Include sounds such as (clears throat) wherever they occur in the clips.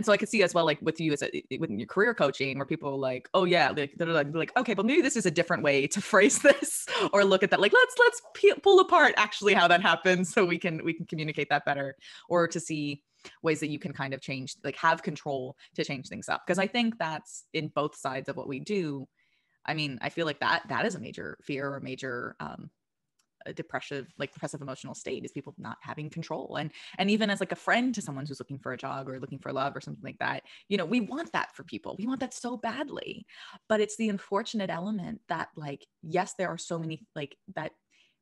and so I could see as well, like with you as a with your career coaching, where people like, oh yeah, like they're like, like, okay, but maybe this is a different way to (laughs) phrase this (laughs) or look at that. Like let's let's pull apart actually how that happens so we can we can communicate that better, or to see ways that you can kind of change, like have control to change things up. Because I think that's in both sides of what we do. I mean, I feel like that that is a major fear or major um, a depressive like depressive emotional state is people not having control. And and even as like a friend to someone who's looking for a job or looking for love or something like that you know we want that for people. We want that so badly. But it's the unfortunate element that like yes there are so many like that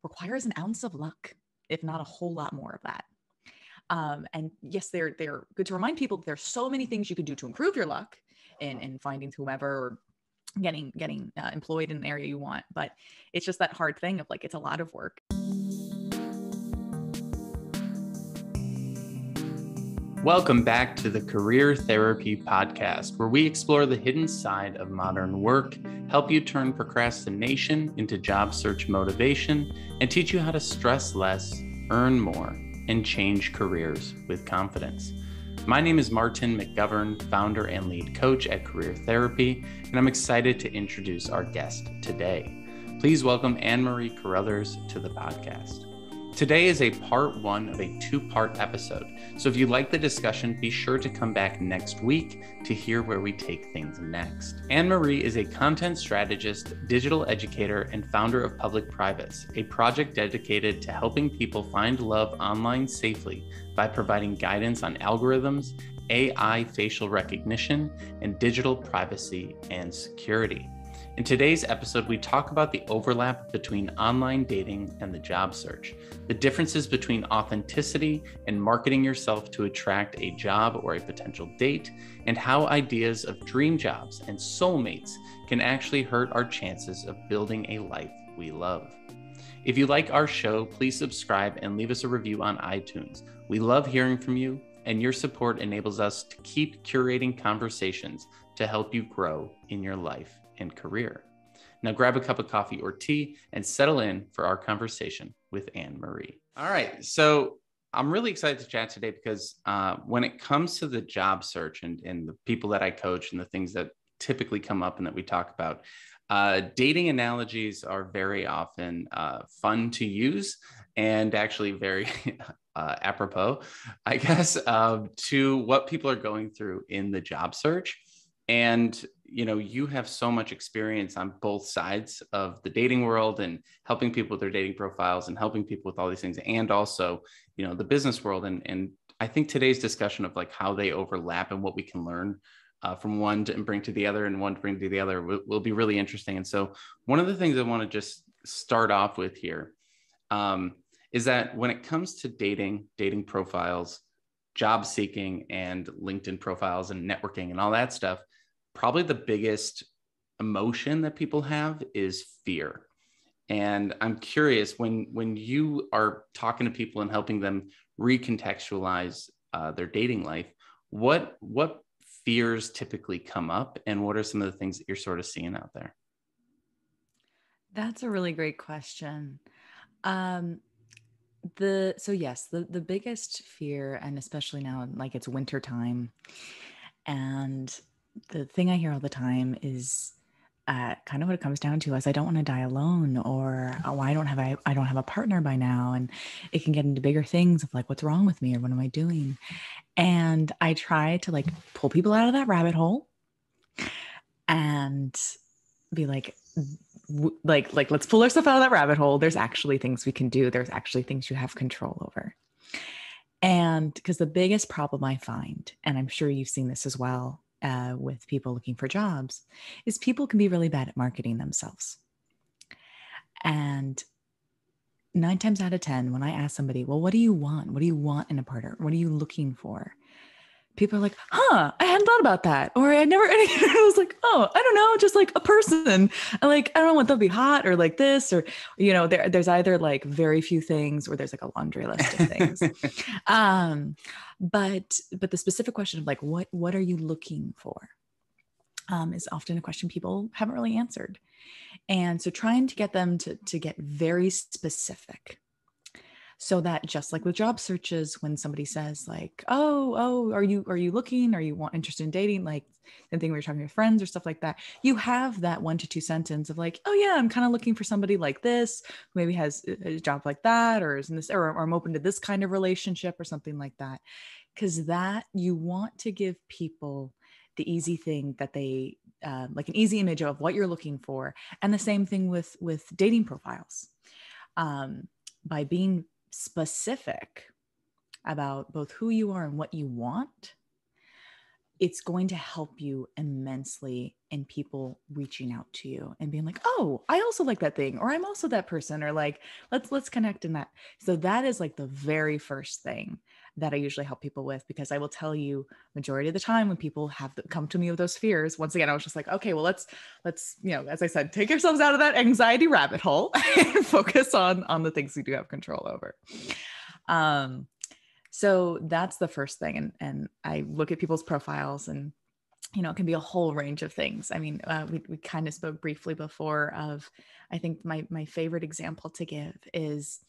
requires an ounce of luck if not a whole lot more of that. Um, and yes they're they're good to remind people there's so many things you can do to improve your luck in in finding whomever or getting getting uh, employed in an area you want but it's just that hard thing of like it's a lot of work Welcome back to the Career Therapy Podcast, where we explore the hidden side of modern work, help you turn procrastination into job search motivation, and teach you how to stress less, earn more, and change careers with confidence. My name is Martin McGovern, founder and lead coach at Career Therapy, and I'm excited to introduce our guest today. Please welcome Anne Marie Carruthers to the podcast. Today is a part one of a two part episode. So if you like the discussion, be sure to come back next week to hear where we take things next. Anne Marie is a content strategist, digital educator, and founder of Public Privates, a project dedicated to helping people find love online safely by providing guidance on algorithms, AI facial recognition, and digital privacy and security. In today's episode, we talk about the overlap between online dating and the job search, the differences between authenticity and marketing yourself to attract a job or a potential date, and how ideas of dream jobs and soulmates can actually hurt our chances of building a life we love. If you like our show, please subscribe and leave us a review on iTunes. We love hearing from you, and your support enables us to keep curating conversations to help you grow in your life and career. Now grab a cup of coffee or tea and settle in for our conversation with Anne Marie. All right. So I'm really excited to chat today because uh, when it comes to the job search and, and the people that I coach and the things that typically come up and that we talk about, uh, dating analogies are very often uh, fun to use and actually very (laughs) uh, apropos, I guess, um, to what people are going through in the job search. And you know you have so much experience on both sides of the dating world and helping people with their dating profiles and helping people with all these things and also you know the business world and and i think today's discussion of like how they overlap and what we can learn uh, from one to bring to the other and one to bring to the other will, will be really interesting. And so one of the things i want to just start off with here um, is that when it comes to dating dating profiles job seeking and linkedin profiles and networking and all that stuff probably the biggest emotion that people have is fear. And i'm curious when when you are talking to people and helping them recontextualize uh, their dating life what what fears typically come up and what are some of the things that you're sort of seeing out there? That's a really great question. Um the so yes the the biggest fear and especially now like it's winter time and the thing I hear all the time is uh, kind of what it comes down to is I don't want to die alone or oh, I don't have I, I don't have a partner by now and it can get into bigger things of like what's wrong with me or what am I doing? And I try to like pull people out of that rabbit hole and be like w- like like let's pull ourselves out of that rabbit hole. There's actually things we can do. There's actually things you have control over. And because the biggest problem I find and I'm sure you've seen this as well uh, with people looking for jobs is people can be really bad at marketing themselves. And nine times out of 10, when I ask somebody, well, what do you want? What do you want in a partner? What are you looking for? People are like, huh, I hadn't thought about that. Or I never, (laughs) I was like, oh, I don't know, just like a person. And like, I don't know what they'll be hot or like this, or, you know, there, there's either like very few things or there's like a laundry list of things. (laughs) um, but but the specific question of like what what are you looking for um, is often a question people haven't really answered and so trying to get them to to get very specific so that just like with job searches when somebody says like oh oh are you are you looking? Are you want, interested in dating? like the thing we were talking with friends or stuff like that you have that one to two sentence of like oh yeah i'm kind of looking for somebody like this who maybe has a job like that or is in this or, or i'm open to this kind of relationship or something like that. Because that you want to give people the easy thing that they uh, like an easy image of what you're looking for and the same thing with with dating profiles. Um, by being specific about both who you are and what you want, it's going to help you immensely in people reaching out to you and being like, "Oh, I also like that thing," or "I'm also that person," or like, "Let's let's connect in that." So that is like the very first thing that I usually help people with because I will tell you majority of the time when people have come to me with those fears, once again, I was just like, okay, well, let's, let's, you know, as I said, take yourselves out of that anxiety rabbit hole (laughs) and focus on, on the things you do have control over. Um, so that's the first thing. And, and I look at people's profiles and, you know, it can be a whole range of things. I mean, uh, we, we kind of spoke briefly before of, I think my, my favorite example to give is,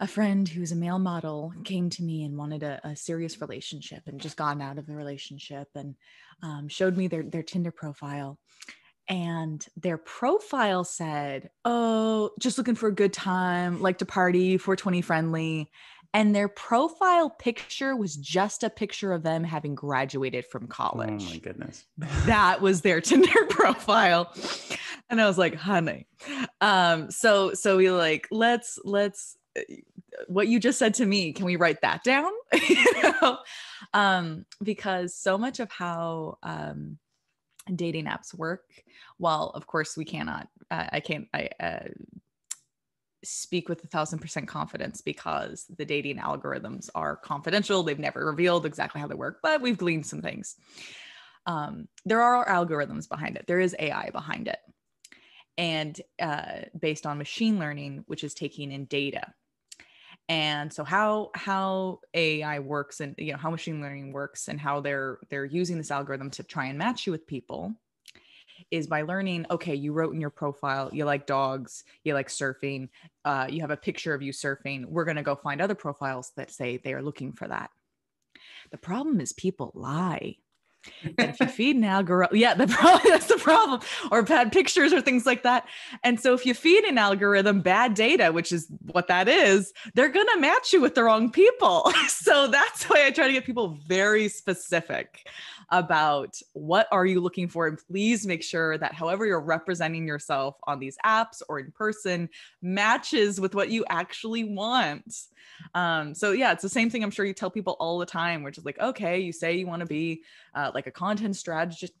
a friend who's a male model came to me and wanted a, a serious relationship and just gotten out of the relationship and um, showed me their, their Tinder profile. And their profile said, Oh, just looking for a good time, like to party, 420 friendly. And their profile picture was just a picture of them having graduated from college. Oh my goodness. that was their (laughs) Tinder profile. And I was like, honey. Um, so so we like, let's let's what you just said to me can we write that down (laughs) you know? um, because so much of how um, dating apps work well of course we cannot uh, i can't i uh, speak with a thousand percent confidence because the dating algorithms are confidential. They've never revealed exactly how they work but we've gleaned some things. Um, there are algorithms behind it. There is ai behind it. And uh, based on machine learning which is taking in data. And so how how ai works and you know how machine learning works and how they're they're using this algorithm to try and match you with people is by learning okay you wrote in your profile you like dogs you like surfing uh, you have a picture of you surfing we're going to go find other profiles that say they are looking for that the problem is people lie and if you (laughs) feed an algorithm, yeah, the (laughs) problem that's the problem, or bad pictures or things like that. And so if you feed an algorithm bad data, which is what that is, they're gonna match you with the wrong people. (laughs) so that's why I try to get people very specific about what are you looking for and please make sure that however you're representing yourself on these apps or in person matches with what you actually want. Um, so yeah it's the same thing i'm sure you tell people all the time which is like okay you say you want to be uh, like a content strategist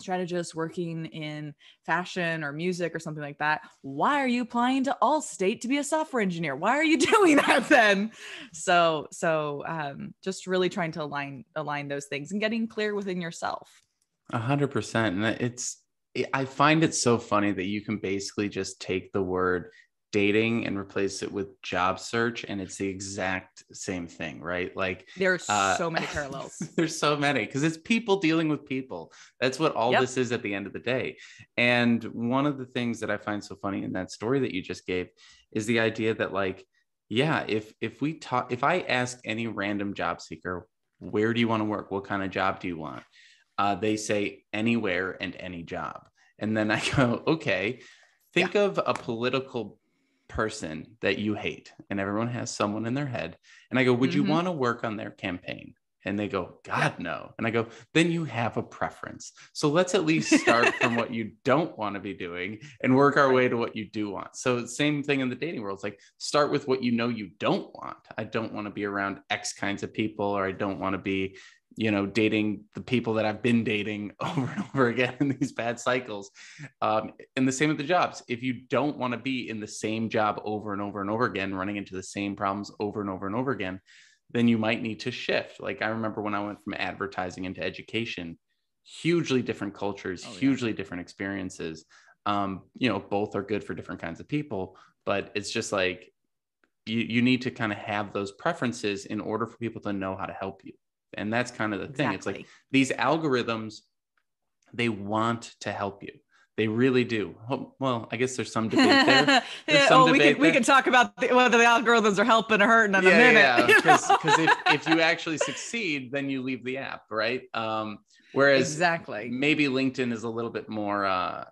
strategist working in fashion or music or something like that why are you applying to allstate to be a software engineer? Why are you (laughs) doing that then? So so um, just really trying to align align those things and getting clear within yourself. A hundred percent. And it's i find it so funny that you can basically just take the word dating and replace it with job search and it's the exact same thing right? Like there's uh, so many (laughs) parallels. There's so many because it's people dealing with people. That's what all yep. this is at the end of the day. And one of the things that i find so funny in that story that you just gave is the idea that like yeah if if we talk if i ask any random job seeker where do you want to work? What kind of job do you want? Uh, they say anywhere and any job. And then i go okay. Think yeah. of a political person that you hate and everyone has someone in their head and i go would mm-hmm. you want to work on their campaign? And they go god no. And i go then you have a preference. So let's at least start from what you (laughs) don't want to be doing and work our way to what you do want. So same thing in the dating world it's like start with what you know you don't want. I don't want to be around x kinds of people or i don't want to be you know, dating the people that I've been dating (laughs) over and over again in these bad cycles. Um, and the same with the jobs. If you don't want to be in the same job over and over and over again, running into the same problems over and over and over again, then you might need to shift. Like I remember when I went from advertising into education, hugely different cultures, oh, yeah. hugely different experiences. Um, you know, both are good for different kinds of people, but it's just like you, you need to kind of have those preferences in order for people to know how to help you. And that's kind of the exactly. thing. It's like these algorithms, they want to help you. They really do. Well, I guess there's some (laughs) debate there. yeah, some oh, we can we can talk about the, whether the algorithms are helping or hurting in yeah, a minute. Yeah, (laughs) because if, if you actually succeed, then you leave the app, right? Um, whereas exactly maybe LinkedIn is a little bit more uh,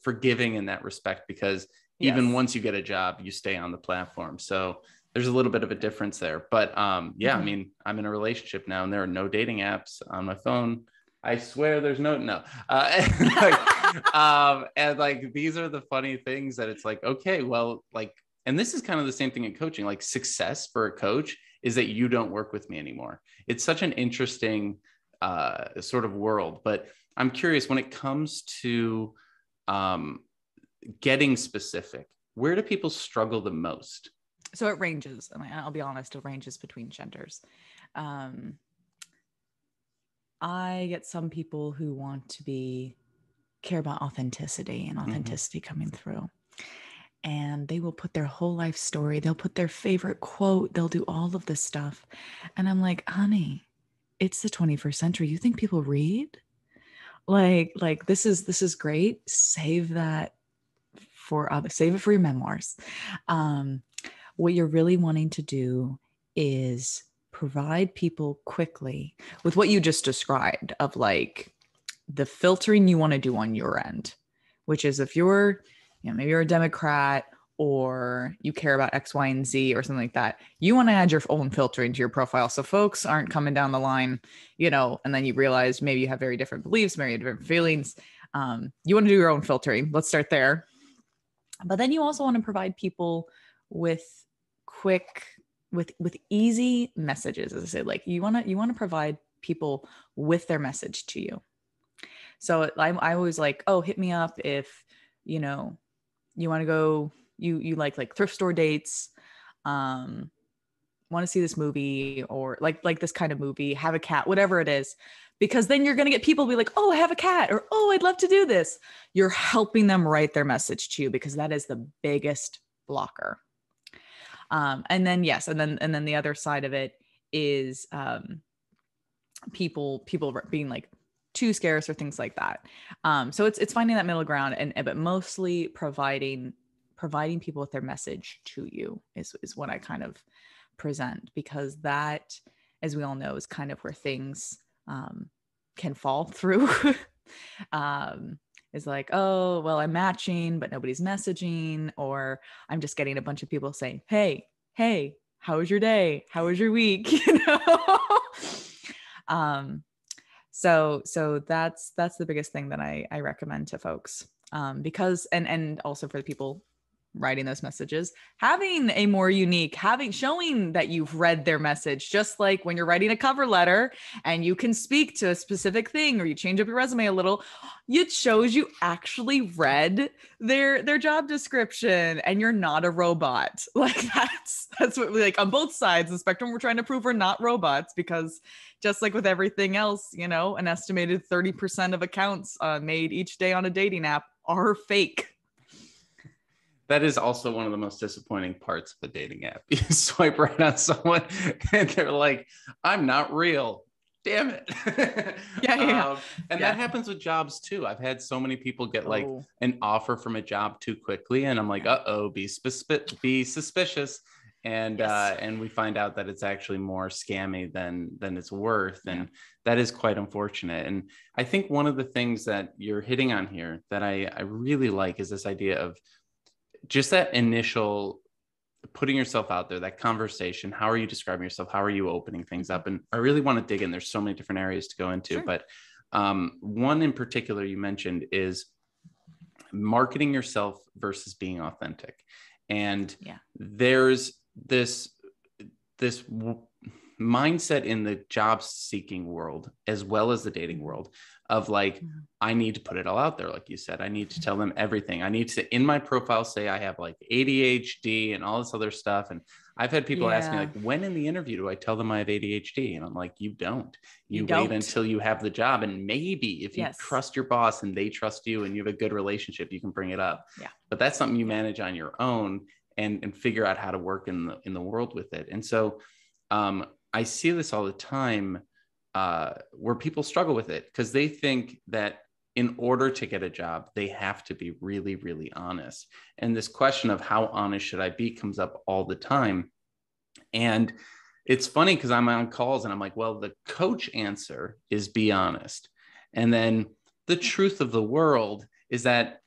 forgiving in that respect because even yes. once you get a job, you stay on the platform. So there's a little bit of a difference there. But um, yeah, mm-hmm. I mean, I'm in a relationship now, and there are no dating apps on my phone. I swear there's no no. Uh, (laughs) like, um, and like these are the funny things that it's like, okay, well, like, and this is kind of the same thing in coaching. Like success for a coach is that you don't work with me anymore. It's such an interesting uh, sort of world. But I'm curious when it comes to um, getting specific, where do people struggle the most? So it ranges. I mean, I'll be honest, it ranges between genders. Um, I get some people who want to be care about authenticity and mm-hmm. authenticity mm-hmm. coming through. And they will put their whole life story, they'll put their favorite quote, they'll do all of this stuff. And I'm like, honey, it's the 21st century. You think people read? Like, like this is this is great. Save that for other save it for your memoirs. Um, what you're really wanting to do is provide people quickly with what you just described of like the filtering you want to do on your end, which is if you're, you know, maybe you're a Democrat or you care about X, Y, and Z or something like that, you want to add your own filtering to your profile. So folks aren't coming down the line, you know, and then you realize maybe you have very different beliefs, very different feelings. Um, you want to do your own filtering. Let's start there. But then you also want to provide people with quick with with easy messages. As i said like you want to you want to provide people with their message to you. So I, I always like oh hit me up if you know you want to go you you like like thrift store dates um want to see this movie or like like this kind of movie have a cat whatever it is because then you're going to get people be like oh i have a cat or oh i'd love to do this. You're helping them write their message to you because that is the biggest blocker um, and then yes and then and then the other side of it is um, people people being like too scarce or things like that. Um, so it's it's finding that middle ground and but mostly providing providing people with their message to you is is what i kind of present because that as we all know is kind of where things um, can fall through. (laughs) Um, is like, oh, well, I'm matching, but nobody's messaging, or I'm just getting a bunch of people saying, hey, hey, how was your day? How was your week? (laughs) You know? um, so so that's that's the biggest thing that I I recommend to folks. Um, because and and also for the people writing those messages having a more unique having showing that you've read their message just like when you're writing a cover letter and you can speak to a specific thing or you change up your resume a little it shows you actually read their their job description and you're not a robot. (laughs) Like that's that's what like on both sides of the spectrum we're trying to prove we're not robots because just like with everything else you know an estimated 30% of accounts uh, made each day on a dating app are fake that is also one of the most disappointing parts of a dating app. (laughs) You swipe right on someone (laughs) and they're like, I'm not real. Damn it. (laughs) yeah, yeah. Um, and yeah. that happens with jobs too. I've had so many people get like oh. an offer from a job too quickly, and I'm like, uh oh, be, be suspicious. And yes. uh, and we find out that it's actually more scammy than than it's worth, and yeah. that is quite unfortunate. And I think one of the things that you're hitting on here that I I really like is this idea of just that initial putting yourself out there, that conversation. How are you describing yourself? How are you opening things up? And I really want to dig in. There's so many different areas to go into, sure. but um, one in particular you mentioned is marketing yourself versus being authentic. And yeah. there's this this w- mindset in the job seeking world as well as the dating world of like mm-hmm. i need to put it all out there like you said. I need to tell them everything. I need to in my profile say i have like adhd and all this other stuff. And i've had people yeah. ask me like when in the interview do i tell them i have adhd and i'm like you don't. You, you wait don't. until you have the job. And maybe if you yes. trust your boss and they trust you and you have a good relationship you can bring it up. Yeah. But that's something you manage on your own and and figure out how to work in the in the world with it. And so um i see this all the time uh, where people struggle with it because they think that in order to get a job, they have to be really, really honest. And this question of how honest should I be comes up all the time. And it's funny because I'm on calls and I'm like, well, the coach answer is be honest. And then the truth of the world is that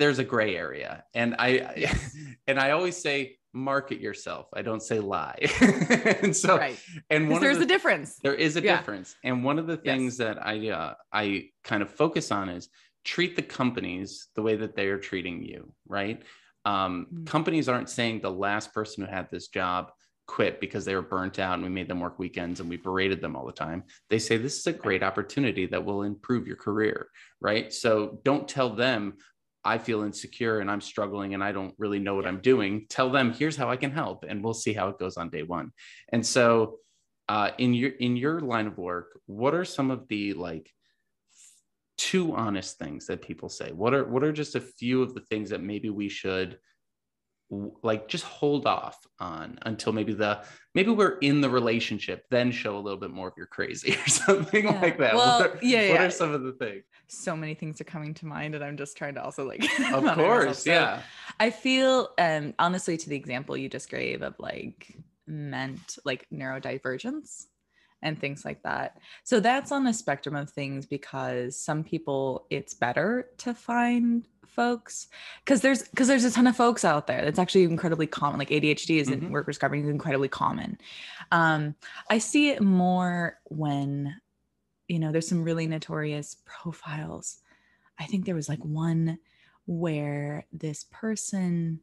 there's a gray area. And I (laughs) and I always say market yourself. I don't say lie. (laughs) and so right. and one there's the, a difference. There is a yeah. difference. And one of the things yes. that I uh, I kind of focus on is treat the companies the way that they are treating you, right? Um, mm-hmm. Companies aren't saying the last person who had this job quit because they were burnt out and we made them work weekends and we berated them all the time. They say this is a great opportunity that will improve your career, right? So don't tell them I feel insecure and I'm struggling and I don't really know what I'm doing. Tell them here's how I can help and we'll see how it goes on day 1. And so uh, in your in your line of work, what are some of the like two honest things that people say? What are what are just a few of the things that maybe we should like just hold off on until maybe the maybe we're in the relationship then show a little bit more of your crazy (laughs) or something yeah. like that well, what, are, yeah, what yeah. are some of the things so many things are coming to mind and i'm just trying to also like (laughs) of course so yeah i feel um honestly to the example you just gave of like meant like neurodivergence and things like that. So that's on a spectrum of things because some people it's better to find folks because there's because there's a ton of folks out there that's actually incredibly common like adhd is mm-hmm. in work discovery is incredibly common um i see it more when you know there's some really notorious profiles i think there was like one where this person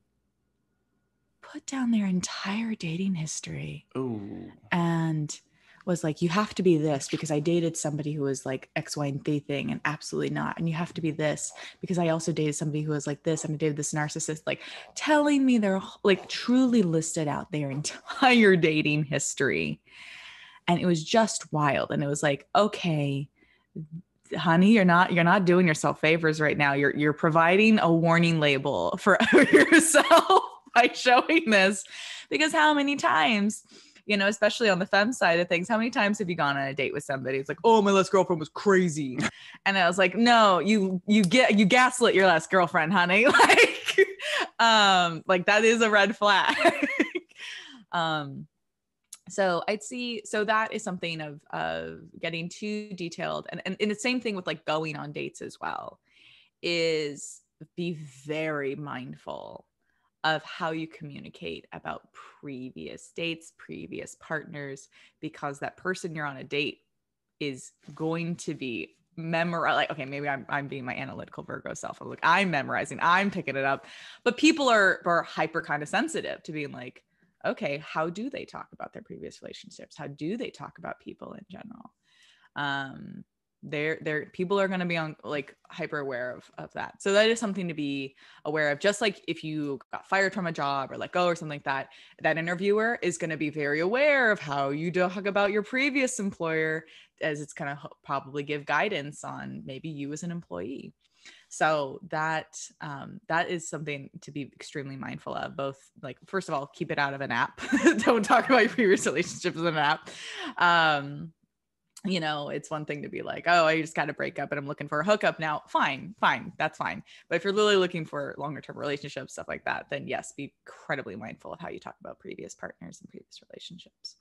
put down their entire dating history Ooh. and was like, you have to be this because I dated somebody who was like X, Y, and Z thing, and absolutely not. And you have to be this because I also dated somebody who was like this, and I dated this narcissist, like telling me they're like truly listed out their (laughs) entire dating history. And it was just wild. And it was like, okay, honey, you're not you're not doing yourself favors right now. You're you're providing a warning label for (laughs) yourself by showing this. Because how many times you know, especially on the fem side of things. How many times have you gone on a date with somebody? It's like, oh, my last girlfriend was crazy. (laughs) And I was like, no, you you get you gaslit your last girlfriend, honey. (laughs) like, um, like that is a red flag. (laughs) um so i'd see so that is something of of getting too detailed and, and, and the same thing with like going on dates as well is be very mindful of how you communicate about previous dates, previous partners, because that person you're on a date is going to be memorize like okay maybe I'm, I'm being my analytical virgo self. I'm like i'm memorizing i'm picking it up. But people are are hyper kind of sensitive to being like okay how do they talk about their previous relationships? How do they talk about people in general? Um they're they're people are going to be on like hyper aware of, of that. So that is something to be aware of. Just like if you got fired from a job or let go or something like that that interviewer is going to be very aware of how you talk about your previous employer as it's going to probably give guidance on maybe you as an employee. So that um, that is something to be extremely mindful of both like first of all keep it out of an app. (laughs) Don't talk about your previous relationships in an app. Um, you know, it's one thing to be like, oh, I just got to break up and I'm looking for a hookup now. Fine, fine, that's fine. But if you're really looking for longer term relationships, stuff like that, then yes, be incredibly mindful of how you talk about previous partners and previous relationships.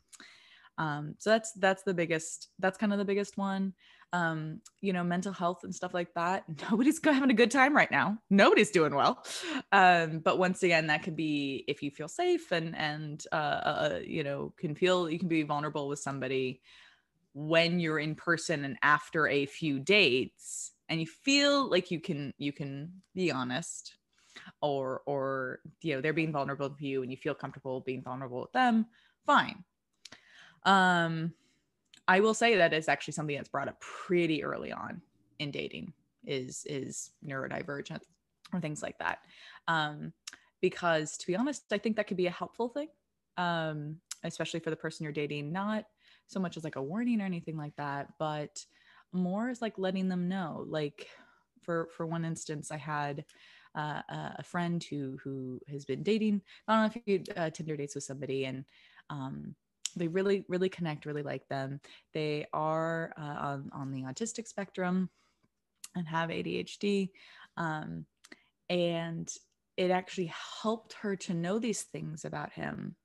Um, so that's that's the biggest. That's kind of the biggest one. Um, you know, mental health and stuff like that. (laughs) Nobody's having a good time right now. Nobody's doing well. Um, but once again, that could be if you feel safe and and uh, uh, you know can feel you can be vulnerable with somebody when you're in person and after a few dates and you feel like you can you can be honest or or you know they're being vulnerable with you and you feel comfortable being vulnerable with them fine. Um i will say that is actually something that's brought up pretty early on in dating is is neurodivergent or things like that. Um because to be honest i think that could be a helpful thing um especially for the person you're dating not so much as like a warning or anything like that, but more is like letting them know. Like for for one instance, I had uh, a friend who who has been dating. I don't know if you uh, Tinder dates with somebody and. Um, they really really connect really like them they are uh, on, on the autistic spectrum and have ADHD. Um, and it actually helped her to know these things about him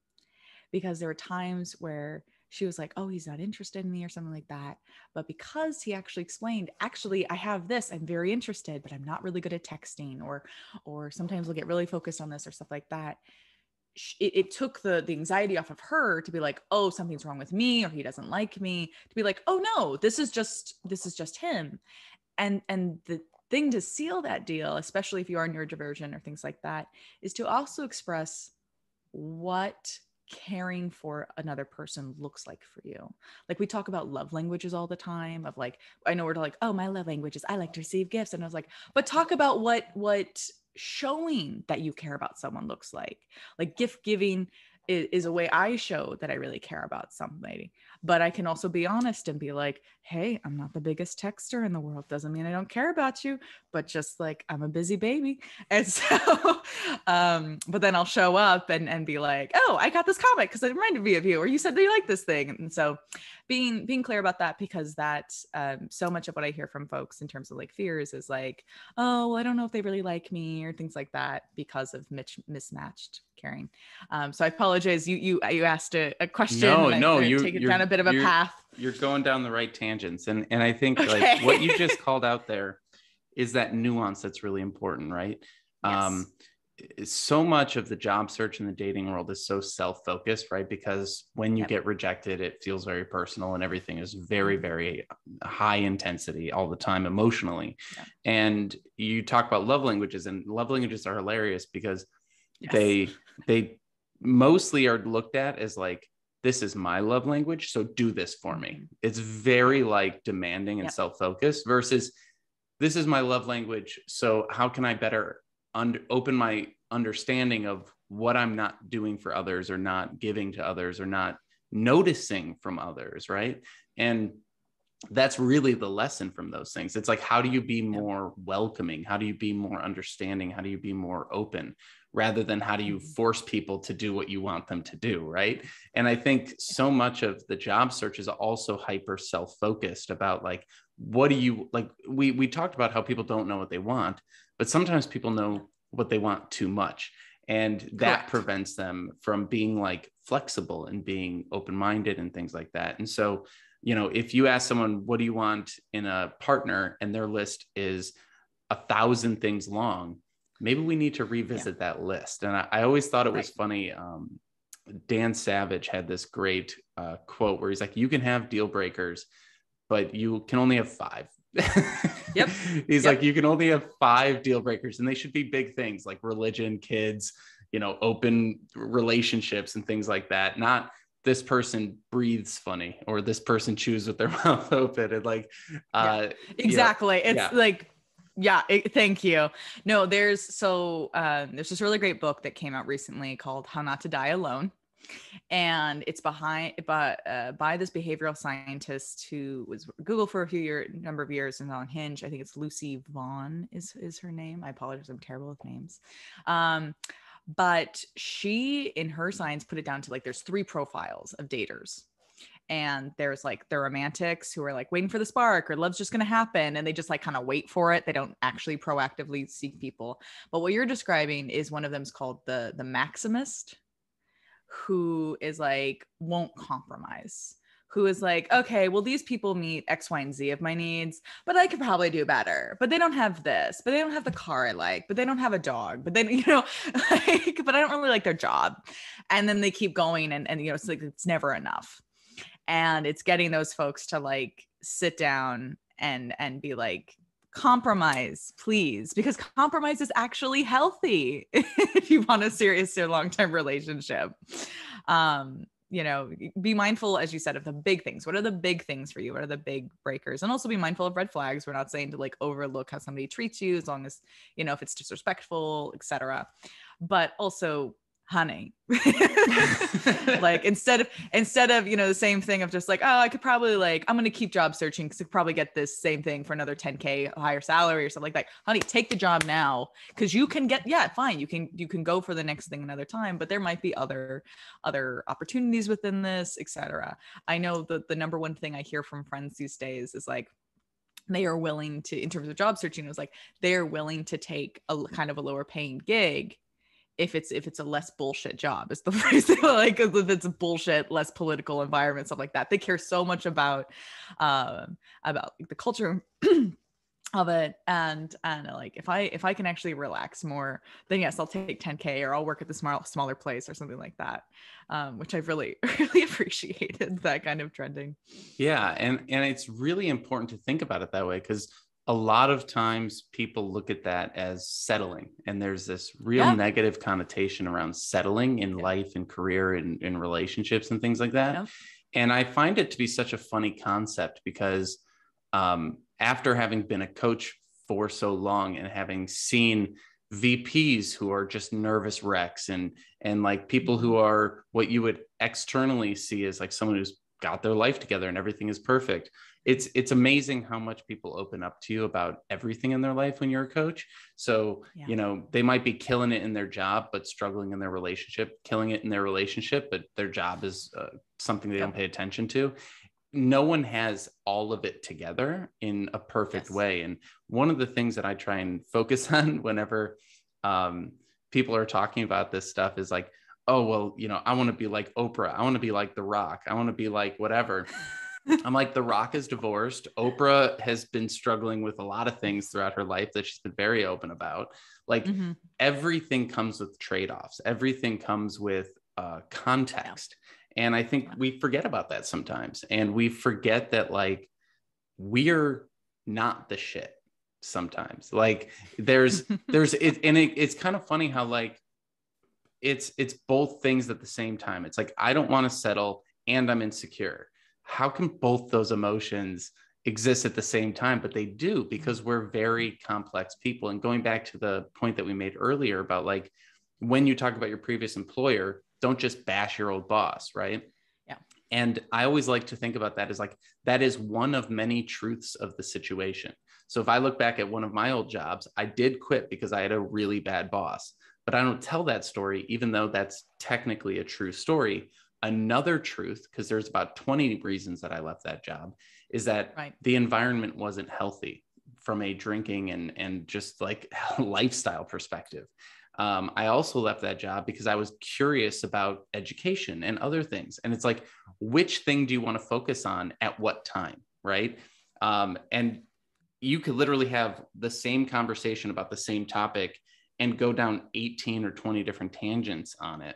because there were times where she was like, Oh, he's not interested in me or something like that. But because he actually explained, actually, I have this, I'm very interested, but I'm not really good at texting, or or sometimes we'll get really focused on this or stuff like that. It, it, took the the anxiety off of her to be like oh something's wrong with me or he doesn't like me to be like oh no this is just this is just him and and the thing to seal that deal especially if you are neurodivergent or things like that is to also express what caring for another person looks like for you. Like we talk about love languages all the time of like I know we're like, "Oh, my love language is I like to receive gifts." And I was like, "But talk about what what showing that you care about someone looks like." Like gift giving is, is a way I show that I really care about somebody. But I can also be honest and be like, hey, I'm not the biggest texter in the world. Doesn't mean I don't care about you, but just like I'm a busy baby. (laughs) And so, um, but then I'll show up and, and be like, oh, I got this comic because it reminded me of you, or you said that you like this thing. And so being being clear about that because that um, so much of what I hear from folks in terms of like fears is like, oh, well, I don't know if they really like me or things like that because of mitch- mismatched caring. Um, so I apologize. You you you asked a, a question. No, no, you take it down a bit of a path. You're going down the right tangents, and and I think okay. like what you just (laughs) called out there is that nuance that's really important, right? Yes. Um, so much of the job search in the dating world is so self-focused right because when you yep. get rejected it feels very personal and everything is very mm-hmm. very high intensity all the time emotionally yep. and you talk about love languages and love languages are hilarious because yes. they they mostly are looked at as like this is my love language so do this for me mm-hmm. it's very like demanding and yep. self-focused versus this is my love language so how can i better under, open my understanding of what I'm not doing for others or not giving to others or not noticing from others, right? And that's really the lesson from those things. It's like, how do you be more welcoming? How do you be more understanding? How do you be more open rather than how do you mm-hmm. force people to do what you want them to do? Right. And I think so much of the job search is also hyper self focused about like, what do you like? We, we talked about how people don't know what they want, but sometimes people know what they want too much and that Correct. prevents them from being like flexible and being open-minded and things like that and so you know if you ask someone what do you want in a partner and their list is a thousand things long maybe we need to revisit yeah. that list and I, I, always thought it was right. funny um, dan savage had this great uh, quote where he's like you can have deal breakers but you can only have five (laughs) yep. He's yep. like, you can only have five deal breakers, and they should be big things like religion, kids, you know, open relationships and things like that. Not this person breathes funny or this person chews with their (laughs) mouth open and like uh exactly. You know, it's yeah. like yeah it, thank you no there's so uh, there's this really great book that came out recently called how not to die alone and it's behind but uh, by this behavioral scientist who was Google for a few year number of years and on Hinge. I think it's Lucy Vaughn is is her name. I apologize, I'm terrible with names. Um, but she in her science put it down to like there's three profiles of daters and there's like the romantics who are like waiting for the spark or love's just going to happen and they just like kind of wait for it. They don't actually proactively seek people. But what you're describing is one of them's called the the maximist who is like won't compromise who is like okay well these people meet x y and z of my needs but i could probably do better. But they don't have this but they don't have the car i like but they don't have a dog but then (laughs) you know like but i don't really like their job. And then they keep going and and you know it's like it's never enough and it's getting those folks to like sit down and and be like compromise, please, because compromise is actually healthy (laughs) if you want a serious or long term relationship. Um, you know, be mindful, as you said, of the big things. What are the big things for you? What are the big breakers? And also be mindful of red flags. We're not saying to like overlook how somebody treats you, as long as you know if it's disrespectful, etc. But also honey. (laughs) (laughs) Like instead of instead of you know the same thing of just like oh i could probably like i'm gonna keep job searching because i could probably get this same thing for another 10k higher salary or something like that. Honey take the job now because you can get yeah fine you can you can go for the next thing another time but there might be other other opportunities within this etc i know that the number one thing i hear from friends these days is like they are willing to in terms of job searching it was like they're willing to take a kind of a lower paying gig if it's if it's a less bullshit job is the (laughs) phrase like if it's a bullshit less political environment stuff like that they care so much about um about the culture (clears throat) of it. And and like if i if i can actually relax more then yes i'll take 10k or i'll work at the small smaller place or something like that um, which i've really (laughs) really appreciated that kind of trending. Yeah and and it's really important to think about it that way because a lot of times people look at that as settling and there's this real yeah. negative connotation around settling in yeah. life and career and in relationships and things like that yeah. and i find it to be such a funny concept because um, after having been a coach for so long and having seen VPs who are just nervous wrecks and and like people who are what you would externally see as like someone who's got their life together and everything is perfect. It's it's amazing how much people open up to you about everything in their life when you're a coach. So yeah. you know they might be killing it in their job but struggling in their relationship killing it in their relationship but their job is uh, something they don't pay attention to. No one has all of it together in a perfect yes. way. And one of the things that i try and focus (laughs) on whenever um, people are talking about this stuff is like oh well you know i want to be like oprah i want to be like the rock i want to be like whatever I'm like, The Rock is divorced. Oprah has been struggling with a lot of things throughout her life that she's been very open about. Like, mm-hmm. everything comes with trade offs, everything comes with uh, context. Yeah. And I think yeah. we forget about that sometimes. And we forget that, like, we're not the shit sometimes. Like, there's, (laughs) there's, it, and it, it's kind of funny how, like, it's it's both things at the same time. It's like I don't want to settle and I'm insecure. How can both those emotions exist at the same time? But they do because we're very complex people. And going back to the point that we made earlier about like when you talk about your previous employer don't just bash your old boss right? Yeah. And i always like to think about that as like that is one of many truths of the situation. So if i look back at one of my old jobs i did quit because i had a really bad boss but i don't tell that story even though that's technically a true story Another truth, because there's about 20 reasons that I left that job, is that right. the environment wasn't healthy from a drinking and and just like (laughs) lifestyle perspective. Um, I also left that job because I was curious about education and other things. And it's like, which thing do you want to focus on at what time, right? Um, and you could literally have the same conversation about the same topic and go down 18 or 20 different tangents on it.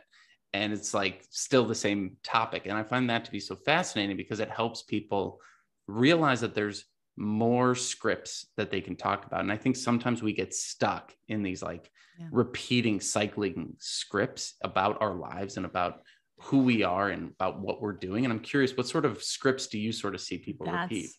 And it's like still the same topic. And i find that to be so fascinating because it helps people realize that there's more scripts that they can talk about. And i think sometimes we get stuck in these like yeah. repeating cycling scripts about our lives and about who we are and about what we're doing. And i'm curious what sort of scripts do you sort of see people That's repeat?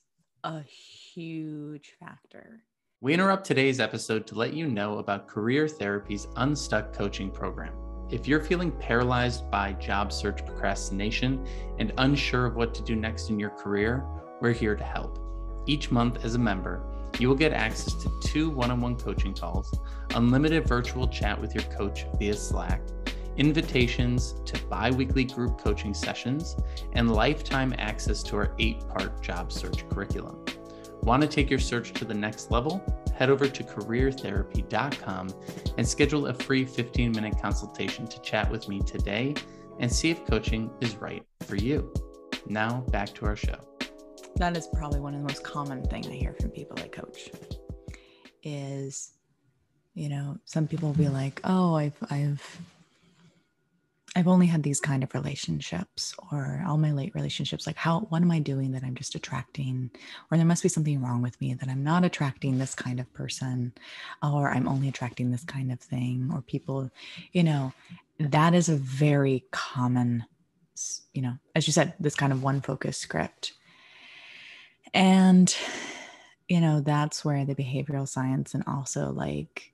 a huge factor we interrupt today's episode to let you know about career therapy's unstuck coaching program if you're feeling paralyzed by job search procrastination and unsure of what to do next in your career, we're here to help. Each month, as a member, you will get access to two one on one coaching calls, unlimited virtual chat with your coach via Slack, invitations to bi weekly group coaching sessions, and lifetime access to our eight part job search curriculum. Want to take your search to the next level? head over to careertherapy.com and schedule a free 15 minute consultation to chat with me today and see if coaching is right for you. Now, back to our show. That is probably one of the most common things I hear from people I coach is, you know, some people will be like, oh, I've, I've, I've only had these kind of relationships or all my late relationships. Like, how, what am I doing that I'm just attracting? Or there must be something wrong with me that I'm not attracting this kind of person, or I'm only attracting this kind of thing. Or people, you know, that is a very common, you know, as you said, this kind of one focus script. And, you know, that's where the behavioral science and also like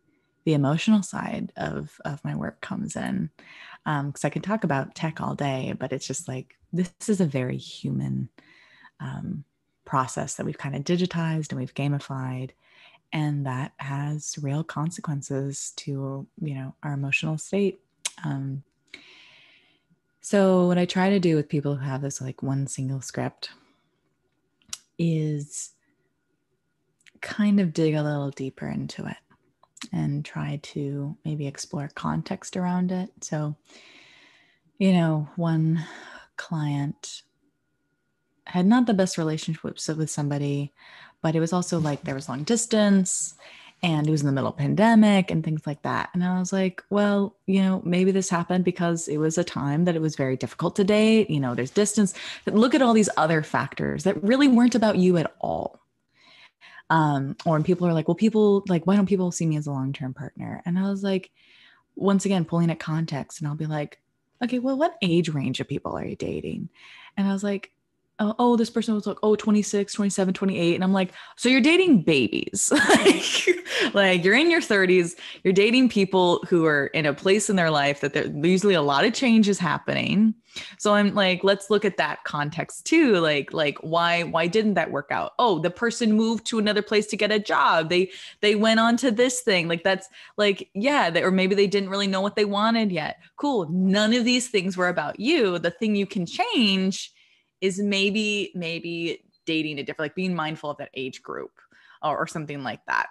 the emotional side of, of my work comes in because um, I can talk about tech all day, but it's just like this is a very human um, process that we've kind of digitized and we've gamified, and that has real consequences to you know our emotional state. Um, so what I try to do with people who have this like one single script is kind of dig a little deeper into it and try to maybe explore context around it. So, you know, one client had not the best relationships with somebody, but it was also like there was long distance and it was in the middle of pandemic and things like that. And I was like, well, you know, maybe this happened because it was a time that it was very difficult to date. You know, there's distance. Look at all these other factors that really weren't about you at all. Um, or when people are like, well, people like, why don't people see me as a long-term partner? And I was like, once again, pulling at context, and I'll be like, okay, well, what age range of people are you dating? And I was like, oh, oh, this person was like, oh, 26, 27, 28. And I'm like, so you're dating babies. (laughs) like, like you're in your 30s, you're dating people who are in a place in their life that there's usually a lot of change is happening. So I'm like, let's look at that context too. Like, like why, why didn't that work out? Oh, the person moved to another place to get a job. They, they went on to this thing. Like that's like, yeah, they, or maybe they didn't really know what they wanted yet. Cool. None of these things were about you. The thing you can change is maybe maybe dating a different like being mindful of that age group or, or something like that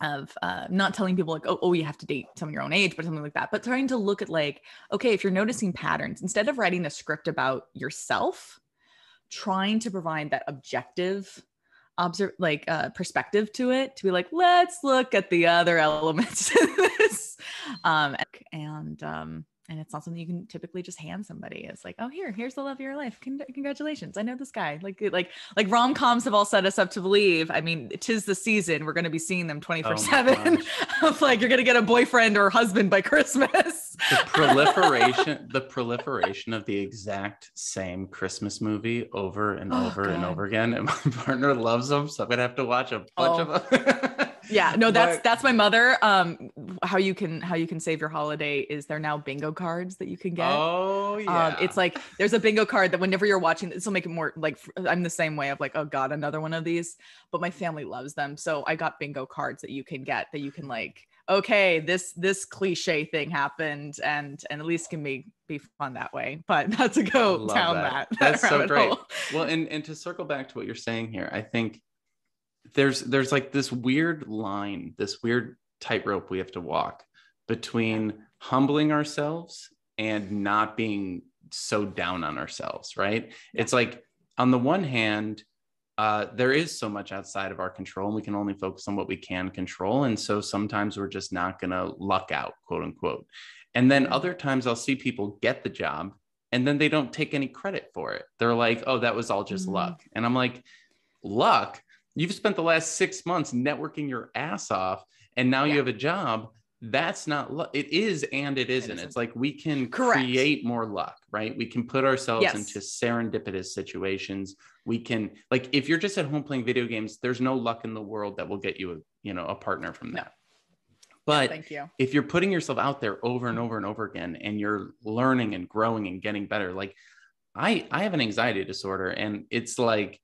of uh, not telling people like oh, oh you have to date someone your own age but something like that but trying to look at like okay if you're noticing patterns instead of writing a script about yourself trying to provide that objective observe like uh, perspective to it to be like let's look at the other (laughs) elements in this um, and um, and it's not something you can typically just hand somebody. It's like, oh, here, here's the love of your life. Con- congratulations, I know this guy. Like, like, like rom coms have all set us up to believe. I mean, tis the season. We're going to be seeing them oh twenty four seven. (laughs) Of like, you're going to get a boyfriend or husband by Christmas. the proliferation, (laughs) the proliferation of the exact same Christmas movie over and oh, over God. and over again, and my (laughs) partner loves them, so I'm gonna have to watch a bunch oh. of them yeah no that's but, that's my mother. Um how you can how you can save your holiday is there now bingo cards that you can get. Oh yeah um, it's like there's a bingo card that whenever you're watching this will make it more like i'm the same way of like oh god another one of these. But my family loves them. So i got bingo cards that you can get that you can like okay this this cliche thing happened and and at least can be be fun that way. But not to go down that, that, that that's (laughs) so great. hole. well and and to circle back to what you're saying here i think there's there's like this weird line, this weird tightrope we have to walk between humbling ourselves and not being so down on ourselves, right? Yeah. It's like on the one hand, uh, there is so much outside of our control, and we can only focus on what we can control. And so sometimes we're just not going to luck out, quote unquote. And then other times I'll see people get the job and then they don't take any credit for it. They're like, oh, that was all just mm-hmm. luck. And I'm like, luck? You've spent the last six months networking your ass off, and now yeah. you have a job. That's not luck. It is and it isn't. It it's like we can Correct. create more luck, right? We can put ourselves yes. into serendipitous situations. We can, like, if you're just at home playing video games, there's no luck in the world that will get you a, you know, a partner from that. But Thank you. if you're putting yourself out there over and over and over again and you're learning and growing and getting better, like I I have an anxiety disorder and it's like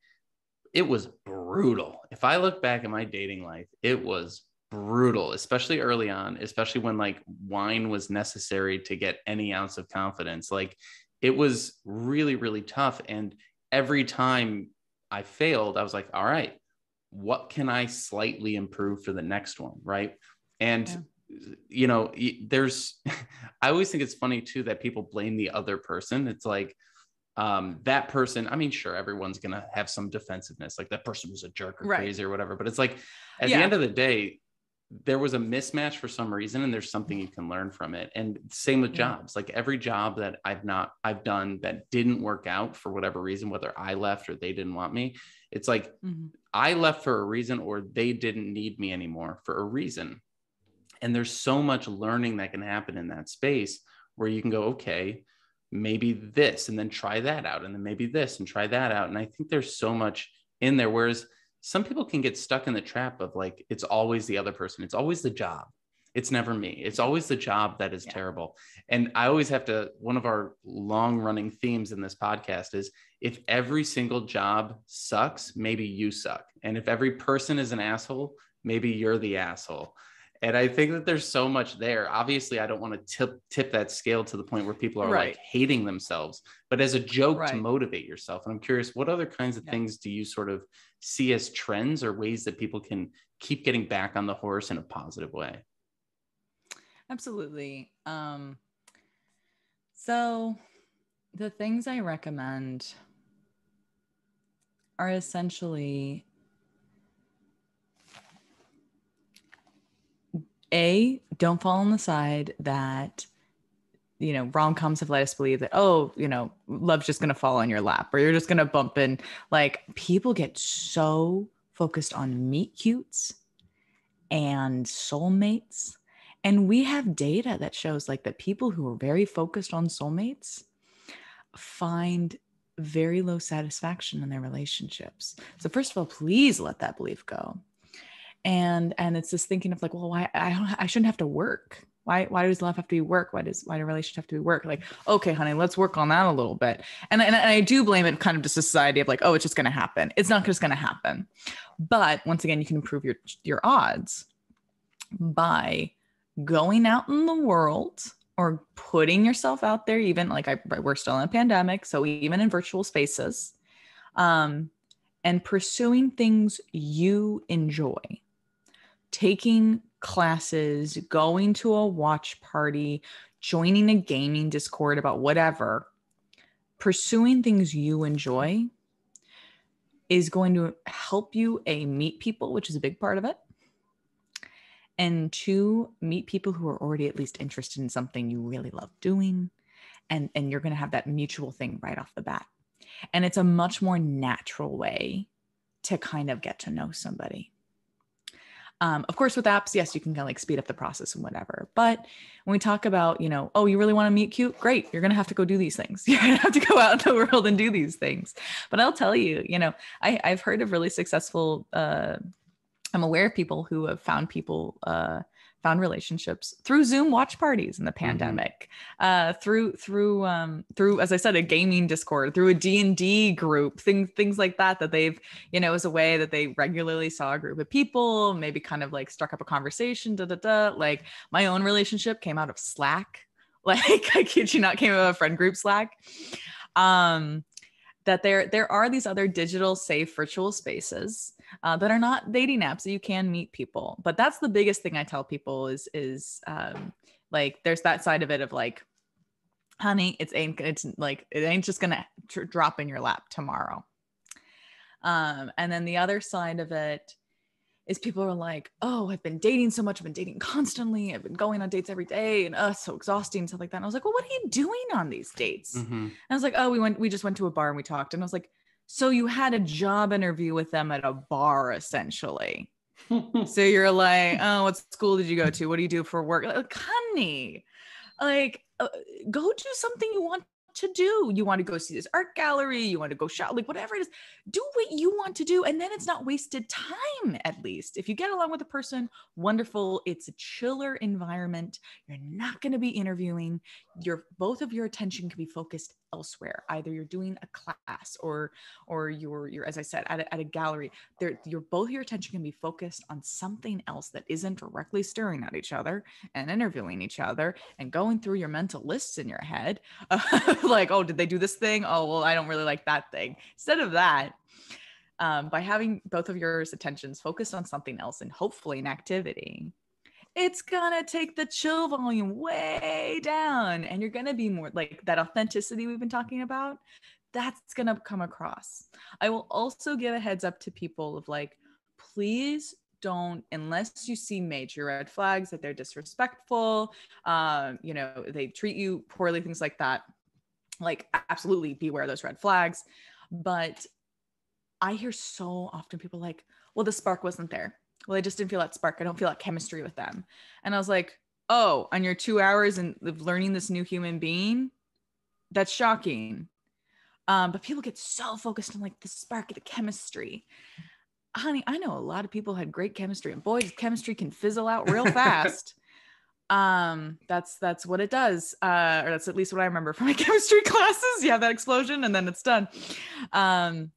it was brutal. If I look back at my dating life, it was brutal, especially early on, especially when like wine was necessary to get any ounce of confidence. Like it was really, really tough. And every time I failed, I was like, all right, what can I slightly improve for the next one? Right. And yeah you know there's (laughs) i always think it's funny too that people blame the other person it's like um, that person, I mean, sure, everyone's gonna have some defensiveness, like that person was a jerk or right. crazy or whatever. But it's like at yeah. the end of the day, there was a mismatch for some reason, and there's something you can learn from it. And same with yeah. jobs. Like every job that I've not I've done that didn't work out for whatever reason, whether I left or they didn't want me, it's like mm-hmm. I left for a reason or they didn't need me anymore for a reason. And there's so much learning that can happen in that space where you can go, okay, maybe this and then try that out and then maybe this and try that out. And i think there's so much in there whereas some people can get stuck in the trap of like it's always the other person. It's always the job. It's never me. It's always the job that is yeah. terrible. And i always have to one of our long running themes in this podcast is if every single job sucks maybe you suck. And if every person is an asshole maybe you're the asshole and I think that there's so much there. Obviously, I don't want to tip tip that scale to the point where people are right. like hating themselves, but as a joke right. to motivate yourself. And I'm curious, what other kinds of yeah. things do you sort of see as trends or ways that people can keep getting back on the horse in a positive way? Absolutely. Um, so, the things I recommend are essentially A, don't fall on the side that you know, rom coms have led us believe that, oh, you know, love's just going to fall on your lap or you're just going to bump in. Like people get so focused on meet cutes and soulmates. And we have data that shows like that people who are very focused on soulmates find very low satisfaction in their relationships. So first of all, please let that belief go. And and it's this thinking of like, well, why I don't I shouldn't have to work why why does love have to be work? Why does why do relationships have to be work? Like, okay, honey, let's work on that a little bit. And, and, and I do blame it kind of to society of like, oh, it's just gonna happen. It's not just gonna happen. But once again, you can improve your your odds by going out in the world or putting yourself out there, even like I we're still in a pandemic, so even in virtual spaces, um, and pursuing things you enjoy, taking classes, going to a watch party, joining a gaming Discord about whatever, pursuing things you enjoy is going to help you a meet people, which is a big part of it. And two, meet people who are already at least interested in something you really love doing. And, and you're going to have that mutual thing right off the bat. And it's a much more natural way to kind of get to know somebody. Um, of course, with apps, yes, you can kind of like speed up the process and whatever. But when we talk about, you know, oh, you really want to meet cute? Great. You're going to have to go do these things. (laughs) You're going to have to go out in the world and do these things. But I'll tell you, you know, I, I've heard of really successful, uh, I'm aware of people who have found people, uh, found relationships through Zoom watch parties in the mm-hmm. pandemic, mm-hmm. uh, through through um, through as I said, a gaming Discord, through a D and D group, things things like that. That they've you know as a way that they regularly saw a group of people, maybe kind of like struck up a conversation. Da da da. Like my own relationship came out of Slack. (laughs) Like I kid you not, came out of a friend group Slack. Um, that there there are these other digital safe virtual spaces uh, that are not dating apps so you can meet people but that's the biggest thing i tell people is is um, like there's that side of it of like honey it's ain't it's like it ain't just gonna tr- drop in your lap tomorrow um, and then the other side of it is people are like, oh, I've been dating so much. I've been dating constantly. I've been going on dates every day and uh, so exhausting and stuff like that. And I was like, well, what are you doing on these dates? Mm-hmm. And I was like, oh, we went, we just went to a bar and we talked. And I was like, so you had a job interview with them at a bar essentially. (laughs) so you're like, oh, what school did you go to? What do you do for work? Like, honey, like, uh, go do something you want to do. You want to go see this art gallery, you want to go shop, like whatever it is, do what you want to do. And then it's not wasted time, at least. If you get along with a person, wonderful. It's a chiller environment. You're not going to be interviewing. Your both of your attention can be focused elsewhere either you're doing a class or or you're you're as i said at a, at a gallery there your both your attention can be focused on something else that isn't directly staring at each other and interviewing each other and going through your mental lists in your head (laughs) like oh did they do this thing? Oh well i don't really like that thing. Instead of that um, by having both of yours attentions focused on something else and hopefully an activity it's gonna take the chill volume way down and you're gonna be more like that authenticity we've been talking about that's gonna come across. I will also give a heads up to people of like please don't unless you see major red flags that they're disrespectful um, you know they treat you poorly things like that like absolutely beware those red flags. But i hear so often people like well the spark wasn't there well, I just didn't feel that spark. I don't feel that chemistry with them. And I was like, oh, on your two hours and of learning this new human being, that's shocking. Um, but people get so focused on like the spark of the chemistry. Honey, I know a lot of people had great chemistry, and boys, chemistry can fizzle out real (laughs) fast. um, that's that's what it does. Uh, or that's at least what I remember from my (laughs) chemistry classes. You have that explosion, and then it's done. Um,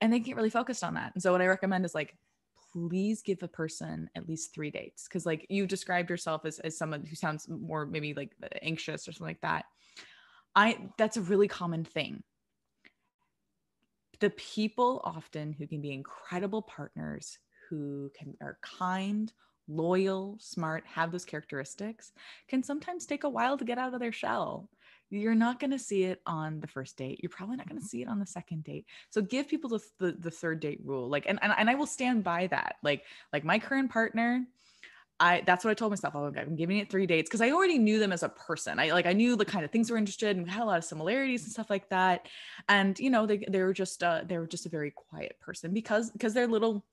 and they get really focused on that. And so what I recommend is like please give a person at least three dates because like you described yourself as, as someone who sounds more maybe like uh, anxious or something like that. I that's a really common thing. The people often who can be incredible partners who can are kind loyal smart have those characteristics can sometimes take a while to get out of their shell you're not going to see it on the first date you're probably not going to see it on the second date so give people the, the, the third date rule like and, and and i will stand by that like like my current partner I that's what I told myself. Oh, I'm giving it three dates because I already knew them as a person. I like I knew the kind of things we're interested in. We had a lot of similarities and stuff like that. And you know, they they were just uh they were just a very quiet person because because they're little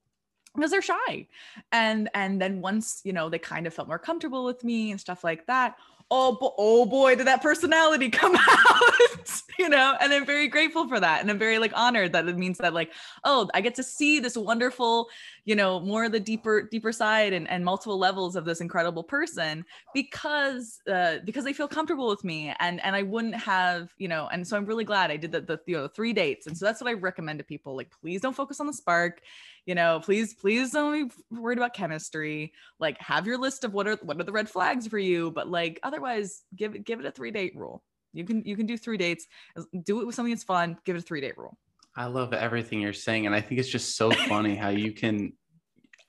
because they're shy. And and then once, you know, they kind of felt more comfortable with me and stuff like that, oh, oh boy, did that personality (laughs) come out, you know? And I'm very grateful for that. And I'm very like honored that it means that like, oh, I get to see this wonderful, you know, more of the deeper, deeper side and, and multiple levels of this incredible person because, uh, because they feel comfortable with me and, and I wouldn't have, you know, and so I'm really glad I did the, the, you know, three dates. And so that's what I recommend to people. Like, please don't focus on the spark you know please please don't be worried about chemistry like have your list of what are what are the red flags for you but like otherwise give it give it a three date rule you can you can do three dates do it with something that's fun give it a three date rule i love everything you're saying and i think it's just so funny how you can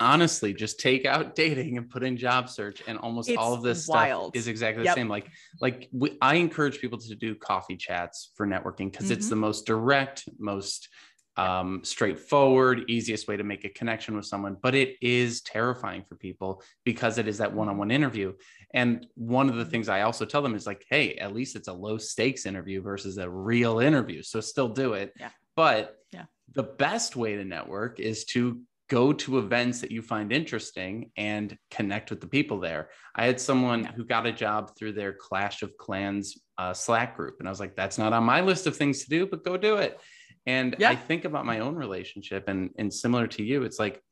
honestly just take out dating and put in job search and almost it's all of this wild. stuff is exactly the yep. same like like we, i encourage people to do coffee chats for networking because mm-hmm. it's the most direct most um, straightforward, easiest way to make a connection with someone. But it is terrifying for people because it is that one on one interview. And one of the things I also tell them is like, hey, at least it's a low stakes interview versus a real interview. So still do it. Yeah. But yeah. the best way to network is to go to events that you find interesting and connect with the people there. I had someone yeah. who got a job through their Clash of Clans uh, Slack group. And I was like, that's not on my list of things to do, but go do it. And yeah. I think about my own relationship and and similar to you, it's like